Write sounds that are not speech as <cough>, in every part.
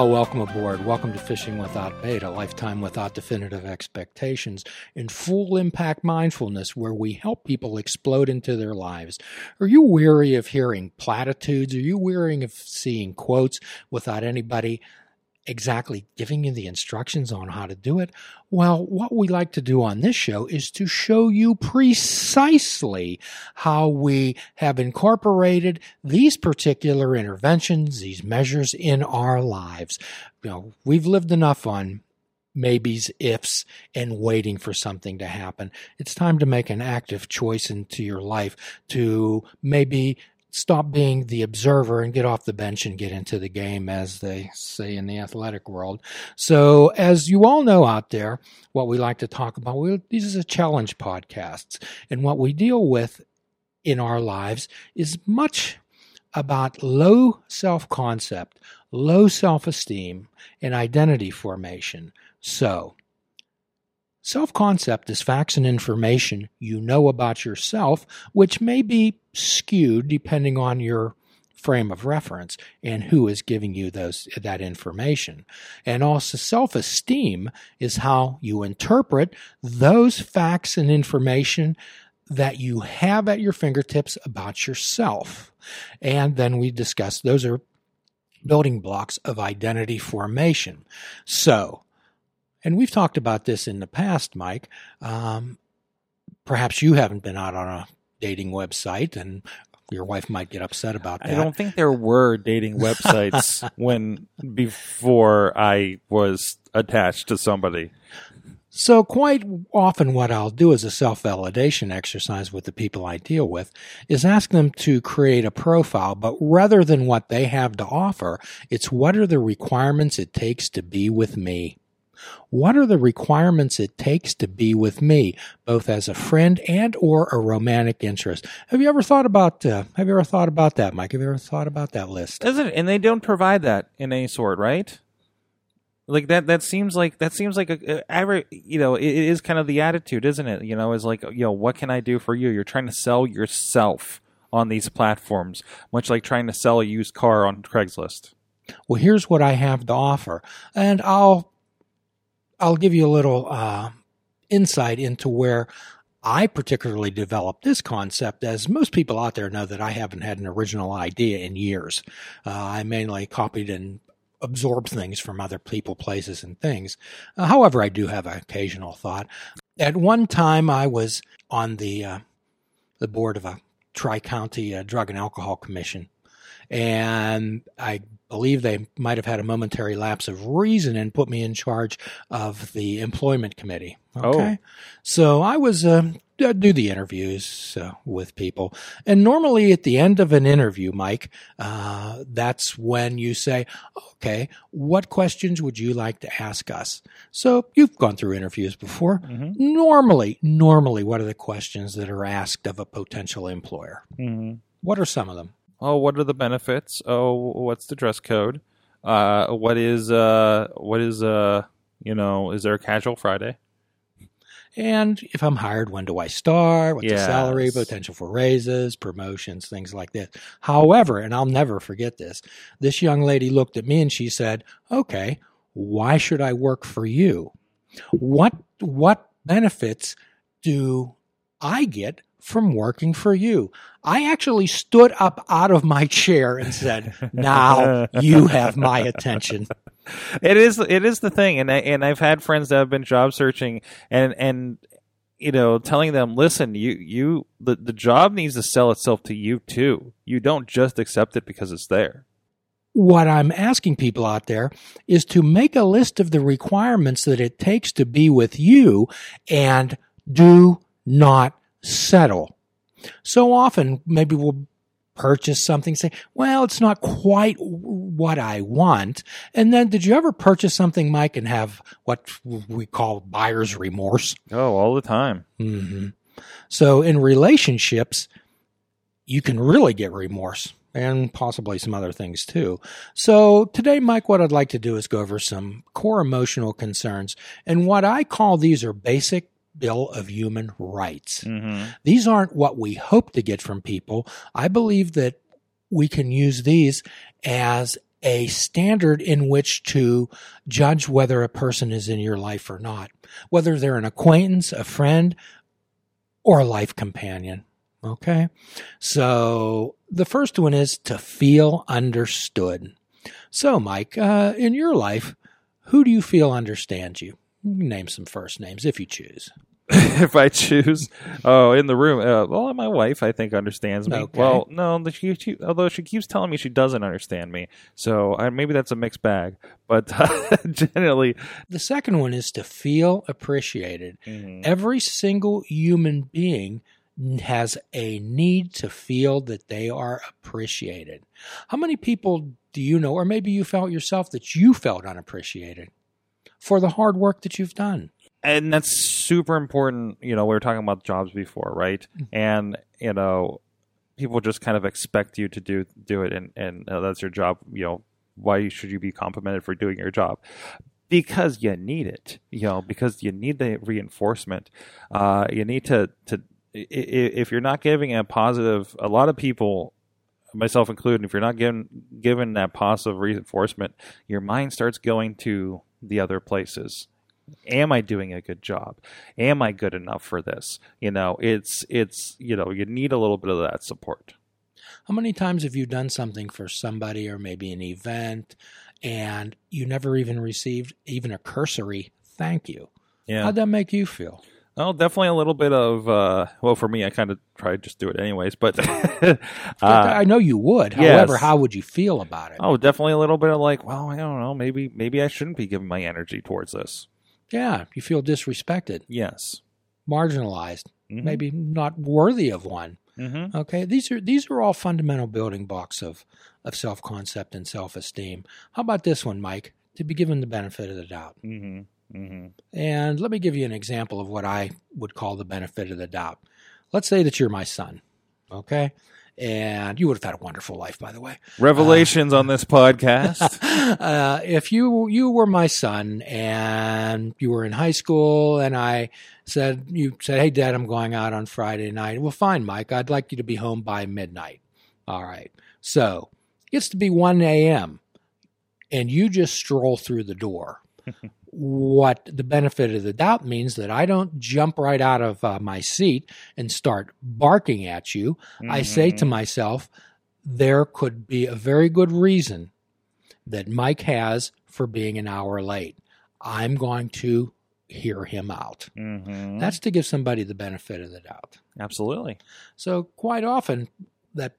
Oh, welcome aboard. Welcome to Fishing Without Bait, a lifetime without definitive expectations, in full impact mindfulness, where we help people explode into their lives. Are you weary of hearing platitudes? Are you weary of seeing quotes without anybody exactly giving you the instructions on how to do it? Well, what we like to do on this show is to show you precisely how we have incorporated these particular interventions, these measures in our lives. You know, we've lived enough on maybes, ifs, and waiting for something to happen. It's time to make an active choice into your life to maybe stop being the observer and get off the bench and get into the game, as they say in the athletic world. So, as you all know out there, what we like to talk about, we, these are challenge podcasts. And what we deal with in our lives is much about low self concept, low self esteem, and identity formation. So, Self concept is facts and information you know about yourself, which may be skewed depending on your frame of reference and who is giving you those that information. And also self-esteem is how you interpret those facts and information that you have at your fingertips about yourself. And then we discuss those are building blocks of identity formation. So, and we've talked about this in the past, Mike. Um, perhaps you haven't been out on a dating website and your wife might get upset about that. I don't think there were dating <laughs> websites when before I was attached to somebody. So, quite often, what I'll do as a self validation exercise with the people I deal with is ask them to create a profile, but rather than what they have to offer, it's what are the requirements it takes to be with me. What are the requirements it takes to be with me, both as a friend and or a romantic interest? Have you ever thought about uh, Have you ever thought about that, Mike? Have you ever thought about that list? Isn't it? And they don't provide that in any sort, right? Like that. That seems like that seems like a, a every you know it, it is kind of the attitude, isn't it? You know, is like you know what can I do for you? You're trying to sell yourself on these platforms, much like trying to sell a used car on Craigslist. Well, here's what I have to offer, and I'll I'll give you a little uh, insight into where I particularly developed this concept, as most people out there know that I haven't had an original idea in years. Uh, I mainly copied and absorbed things from other people, places, and things. Uh, however, I do have an occasional thought. At one time, I was on the uh, the board of a tri county uh, drug and alcohol commission, and I believe they might have had a momentary lapse of reason and put me in charge of the employment committee. Oh. Okay. Oh. So I was, uh, do the interviews uh, with people. And normally at the end of an interview, Mike, uh, that's when you say, okay, what questions would you like to ask us? So you've gone through interviews before. Mm-hmm. Normally, normally, what are the questions that are asked of a potential employer? Mm-hmm. What are some of them? Oh, what are the benefits? Oh, what's the dress code? Uh, what is uh, what is uh, you know, is there a casual Friday? And if I'm hired, when do I start? What's yes. the salary, potential for raises, promotions, things like this. However, and I'll never forget this, this young lady looked at me and she said, "Okay, why should I work for you? What what benefits do I get from working for you. I actually stood up out of my chair and said, "Now you have my attention." It is it is the thing, and I, and I've had friends that have been job searching, and and you know telling them, "Listen, you you the the job needs to sell itself to you too. You don't just accept it because it's there." What I'm asking people out there is to make a list of the requirements that it takes to be with you, and do not settle. So often, maybe we'll purchase something, say, well, it's not quite what I want. And then did you ever purchase something, Mike, and have what we call buyer's remorse? Oh, all the time. Mm-hmm. So in relationships, you can really get remorse and possibly some other things too. So today, Mike, what I'd like to do is go over some core emotional concerns. And what I call these are basic Bill of Human Rights. Mm-hmm. These aren't what we hope to get from people. I believe that we can use these as a standard in which to judge whether a person is in your life or not, whether they're an acquaintance, a friend, or a life companion. Okay. So the first one is to feel understood. So, Mike, uh, in your life, who do you feel understands you? Name some first names if you choose. <laughs> if I choose, oh, in the room, uh, well, my wife, I think, understands me. Okay. Well, no, she, she, although she keeps telling me she doesn't understand me, so I, maybe that's a mixed bag. But <laughs> generally, The second one is to feel appreciated. mhm. Every single human being has a need to feel that they are appreciated. How many people do you know, or maybe you felt yourself that you felt unappreciated for the hard work that you've done? And that's super important. You know, we were talking about jobs before, right? And you know, people just kind of expect you to do do it, and and uh, that's your job. You know, why should you be complimented for doing your job? Because you need it, you know, because you need the reinforcement. Uh, you need to to if you're not giving a positive, a lot of people, myself included, if you're not given given that positive reinforcement, your mind starts going to the other places am i doing a good job am i good enough for this you know it's it's you know you need a little bit of that support How many times have you done something for somebody or maybe an event and you never even received even a cursory thank you? yeah How'd that make you feel? well definitely a little bit of uh well for me i kind of try to just do it anyways but <laughs> uh, I know you would. yes. However, how would you feel about it? oh definitely a little bit of like well i don't know maybe maybe i shouldn't be giving my energy towards this Yeah, you feel disrespected, yes marginalized, Mhm. maybe not worthy of one. Mhm. Okay, these are these are all fundamental building blocks of of self concept and self esteem. How about this one, Mike? To be given the benefit of the doubt. Mhm. Mhm. And let me give you an example of what I would call the benefit of the doubt. Let's say that you're my son, okay? And you would have had a wonderful life, by the way. revelations on this podcast <laughs> uh, if you you were my son and you were in high school, and I said you said, "Hey, Dad, I'm going out on Friday night." Well, fine, Mike. I'd like you to be home by midnight. All right. So it gets to be one a.m. and you just stroll through the door. <laughs> what the benefit of the doubt means that I don't jump right out of uh, my seat and start barking at you. I say to Mhm. myself, there could be a very good reason that Mike has for being an hour late. I'm going to hear him out. Mhm. That's to give somebody the benefit of the doubt. absolutely So, quite often, that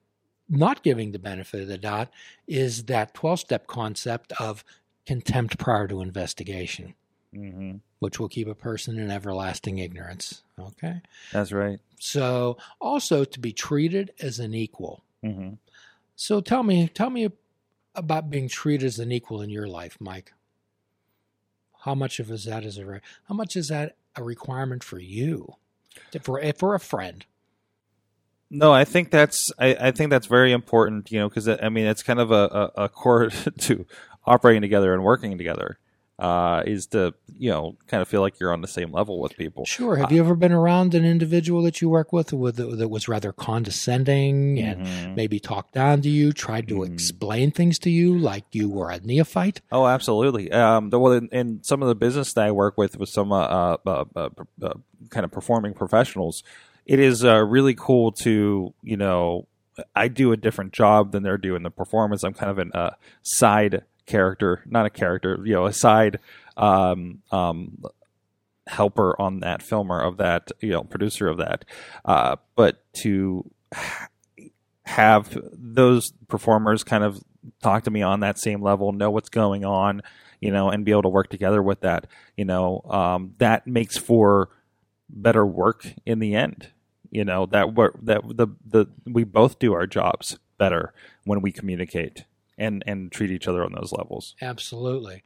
not giving the benefit of the doubt is that 12 step concept of contempt prior to investigation, hmm which will keep a person in everlasting ignorance. Okay. that's right So, also to be treated as an equal. hmm So tell me, tell me about being treated as an equal in your life, Mike. How much of is that is a re- how much is that a requirement for you, for for a friend? No, I think that's I, I think that's very important. You know, because I mean, it's kind of a, a, a core <laughs> to operating together and working together. Uh, is to you know kind of feel like you're on the same level with people. Sure. Have you ever been around an individual that you work with with that was rather condescending and Mhm. maybe talked down to you, tried to Mhm. explain things to you like you were a neophyte? Oh, absolutely. Um, the, well, in, in some of the business that I work with, with some uh, uh, uh, uh, uh, kind of performing professionals, it is uh, really cool to you know. I do a different job than they're doing the performance. I'm kind of a uh, side character, not a character, you know, a side um, um, helper on that filmer of that, you know, producer of that. Uh, but to have those performers kind of talk to me on that same level, know what's going on, you know, and be able to work together with that, you know, um, that makes for better work in the end. You know that that the the we both do our jobs better when we communicate and and treat each other on those levels. Absolutely.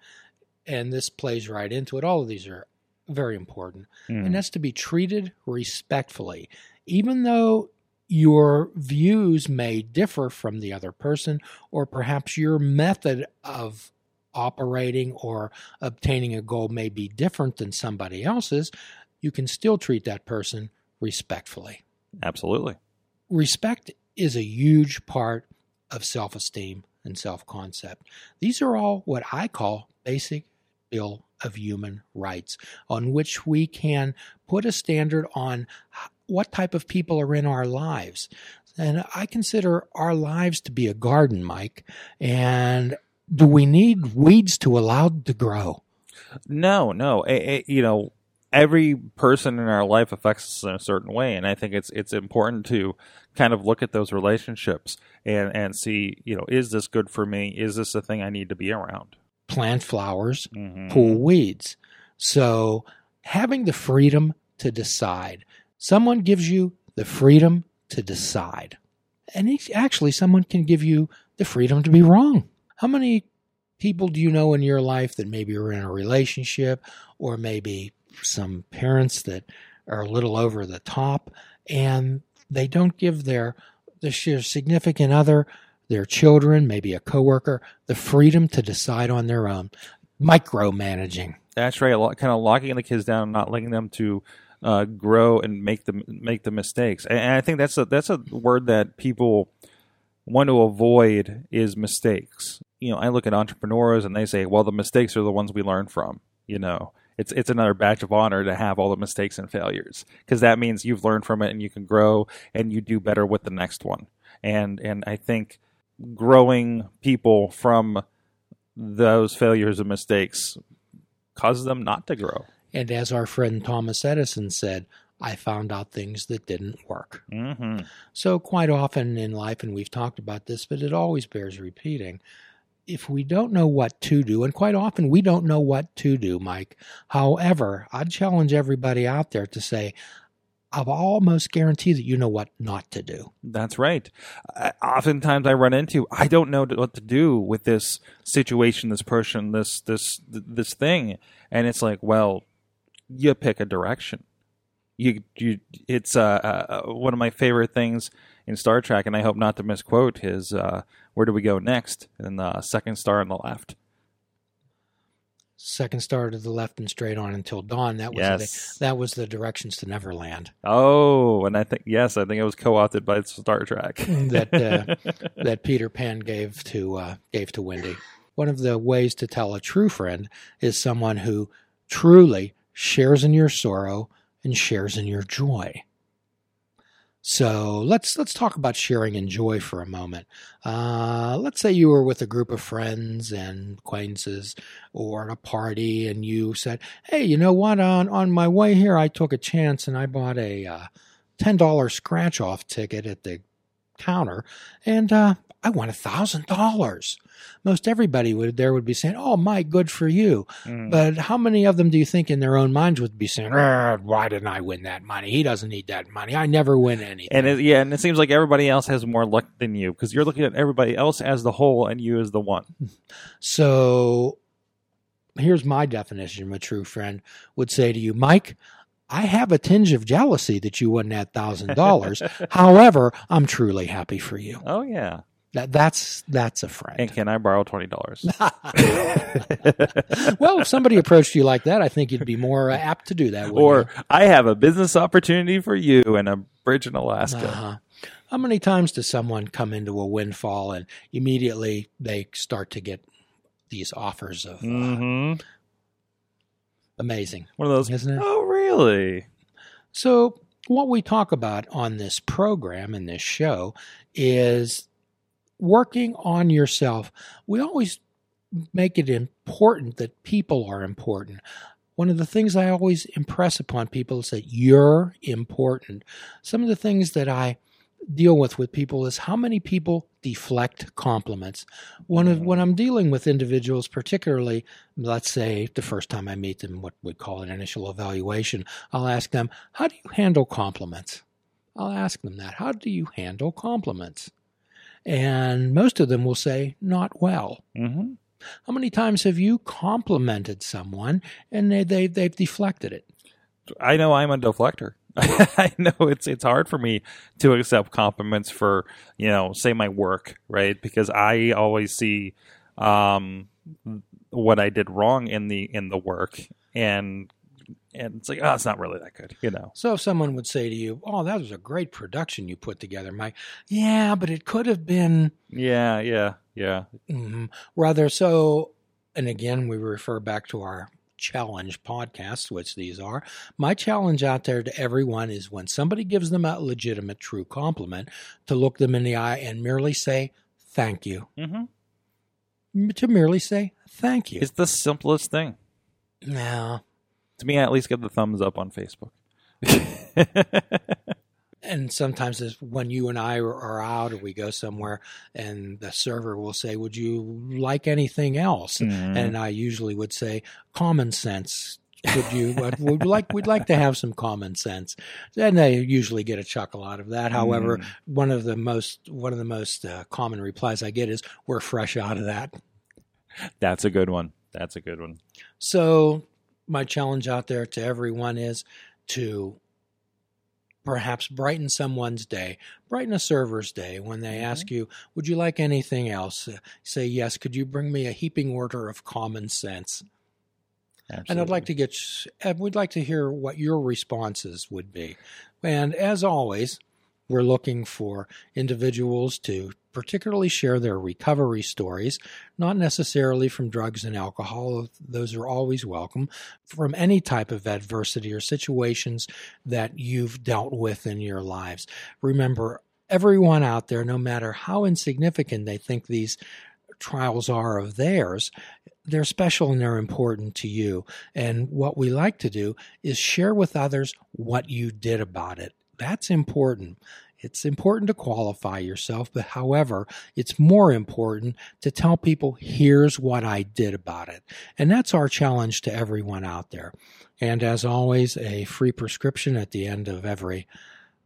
And this plays right into it. All of these are very important. Mm. and that's to be treated respectfully. Even though your views may differ from the other person, or perhaps your method of operating or obtaining a goal may be different than somebody else's, you can still treat that person respectfully. Absolutely. Respect is a huge part of self esteem and self concept. These are all what I call basic Bill of Human Rights, on which we can put a standard on what type of people are in our lives. And I consider our lives to be a garden, Mike. And do we need weeds to allow to grow? No, no. A, a, you know, every person in our life affects us in a certain way, and I think it's it's important to kind of look at those relationships and and see, you know, is this good for me? Is this a thing I need to be around? Plant flowers, mm-hmm. pull weeds. So having the freedom to decide. Someone gives you the freedom to decide. And actually, someone can give you the freedom to be wrong. How many people do you know in your life that maybe are in a relationship or maybe some parents that are a little over the top and they don't give their, their significant other, their children, maybe a coworker, the freedom to decide on their own. Micromanaging. That's right. Kind of locking the kids down, not letting them to uh, grow and make the make the mistakes. And, I think that's a that's a word that people want to avoid is mistakes. You know, I look at entrepreneurs and they say, "Well, the mistakes are the ones we learn from." You know, it's it's another badge of honor to have all the mistakes and failures because that means you've learned from it and you can grow and you do better with the next one. And and I think growing people from those failures and mistakes causes them not to grow. And as our friend Thomas Edison said, I found out things that didn't work. Mm-hmm. So, quite often in life, and we've talked about this, but it always bears repeating. If we don't know what to do, and quite often we don't know what to do, Mike. However, I'd challenge everybody out there to say, I'll almost guarantee that you know what not to do. That's right. Oftentimes I run into I don't know what to do with this situation, this person, this this this thing, and it's like, well, you pick a direction. You you it's uh, uh, one of my favorite things in Star Trek, and I hope not to misquote his uh, where do we go next? And the second star on the left. Second star to the left and straight on until dawn. That was yes. the, that was the directions to Neverland. Oh, and I think yes, I think it was co-authored by Star Trek <laughs> that uh, <laughs> that Peter Pan gave to uh, gave to Wendy. One of the ways to tell a true friend is someone who truly shares in your sorrow and shares in your joy. So let's let's talk about sharing and joy for a moment. Uh, let's say you were with a group of friends and acquaintances, or at a party, and you said, "Hey, you know what? On on my way here, I took a chance and I bought a uh, ten dollar scratch off ticket at the counter, and uh, I want a thousand dollars." most everybody would there would be saying, "Oh, my, good for you." Mm. But how many of them do you think in their own minds would be saying, "Why didn't I win that money? He doesn't need that money. I never win anything." And it, yeah, and it seems like everybody else has more luck than you because you're looking at everybody else as the whole and you as the one. So, here's my definition of a true friend would say to you, Mike. I have a tinge of jealousy that you won that thousand dollars. <laughs> However, I'm truly happy for you. Oh yeah. That that's that's a friend. And can I borrow twenty dollars? <laughs> <laughs> well, if somebody approached you like that, I think you'd be more uh, apt to do that. Or you? I have a business opportunity for you in a bridge in Alaska. Uh-huh. How many times does someone come into a windfall and immediately they start to get these offers of uh, mm-hmm. amazing? One of those, isn't it? Oh, really? So, what we talk about on this program and this show is working on yourself. We always make it important that people are important. One of the things I always impress upon people is that you're important. Some of the things that I deal with with people is how many people deflect compliments. When, when I'm dealing with individuals, particularly, let's say the first time I meet them, what we call an initial evaluation, I'll ask them, How do you handle compliments? I'll ask them that. How do you handle compliments? And most of them will say, not well. Mm-hmm. How many times have you complimented someone and they, they, they've deflected it? I know I'm a deflector. <laughs> I know it's it's hard for me to accept compliments for you know say my work right because I always see um, what I did wrong in the in the work and and it's like, oh, it's not really that good, you know. So if someone would say to you, "Oh, that was a great production you put together," Mike, yeah, but it could have been Yeah, yeah, yeah. mhm, rather so. And again, we refer back to our challenge podcasts, which these are. My challenge out there to everyone is when somebody gives them a legitimate, true compliment, to look them in the eye and merely say thank you. hmm To merely say thank you. It's the simplest thing. no. To me, I at least give the thumbs up on Facebook. <laughs> and sometimes it's when you and I are- out or we go somewhere and the server will say, Would you like anything else? Mhm. And I usually would say, Common sense. Would you <laughs> would, would like we'd like to have some common sense, and they usually get a chuckle out of that. However, Mm. one of the most one of the most uh, common replies I get is, "We're fresh out of that." that's a good one. That's a good one. So, my challenge out there to everyone is to perhaps brighten someone's day, brighten a server's day when they Mhm. ask you, Would you like anything else? Uh, say, Yes, could you bring me a heaping order of common sense? Absolutely. And I'd like to get, we'd like to hear what your responses would be. And as always, we're looking for individuals to particularly share their recovery stories, not necessarily from drugs and alcohol, those are always welcome, from any type of adversity or situations that you've dealt with in your lives. Remember, everyone out there, no matter how insignificant they think these trials are of theirs, they're special and they're important to you. And what we like to do is share with others what you did about it. That's important. It's important to qualify yourself, but however, it's more important to tell people, here's what I did about it. And that's our challenge to everyone out there. And as always, a free prescription at the end of every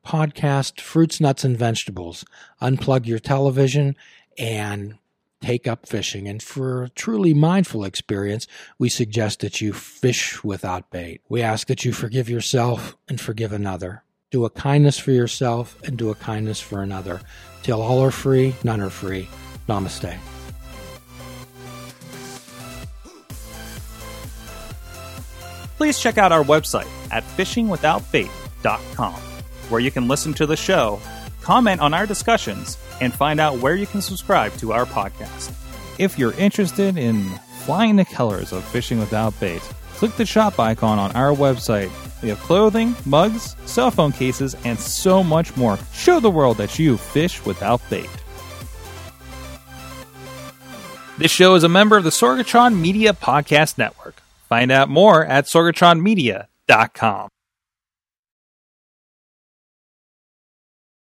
podcast fruits, nuts, and vegetables. Unplug your television and take up fishing. And for a truly mindful experience, we suggest that you fish without bait. We ask that you forgive yourself and forgive another. Do a kindness for yourself and do a kindness for another. Till all are free, none are free. Namaste. Please check out our website at fishingwithoutbait.com, where you can listen to the show, comment on our discussions, and find out where you can subscribe to our podcast. If you're interested in flying the colors of Fishing Without Bait, click the shop icon on our website. We have clothing, mugs, cell phone cases, and so much more. Show the world that you fish without bait. This show is a member of the Sorgatron Media Podcast Network. Find out more at sorgatronmedia.com.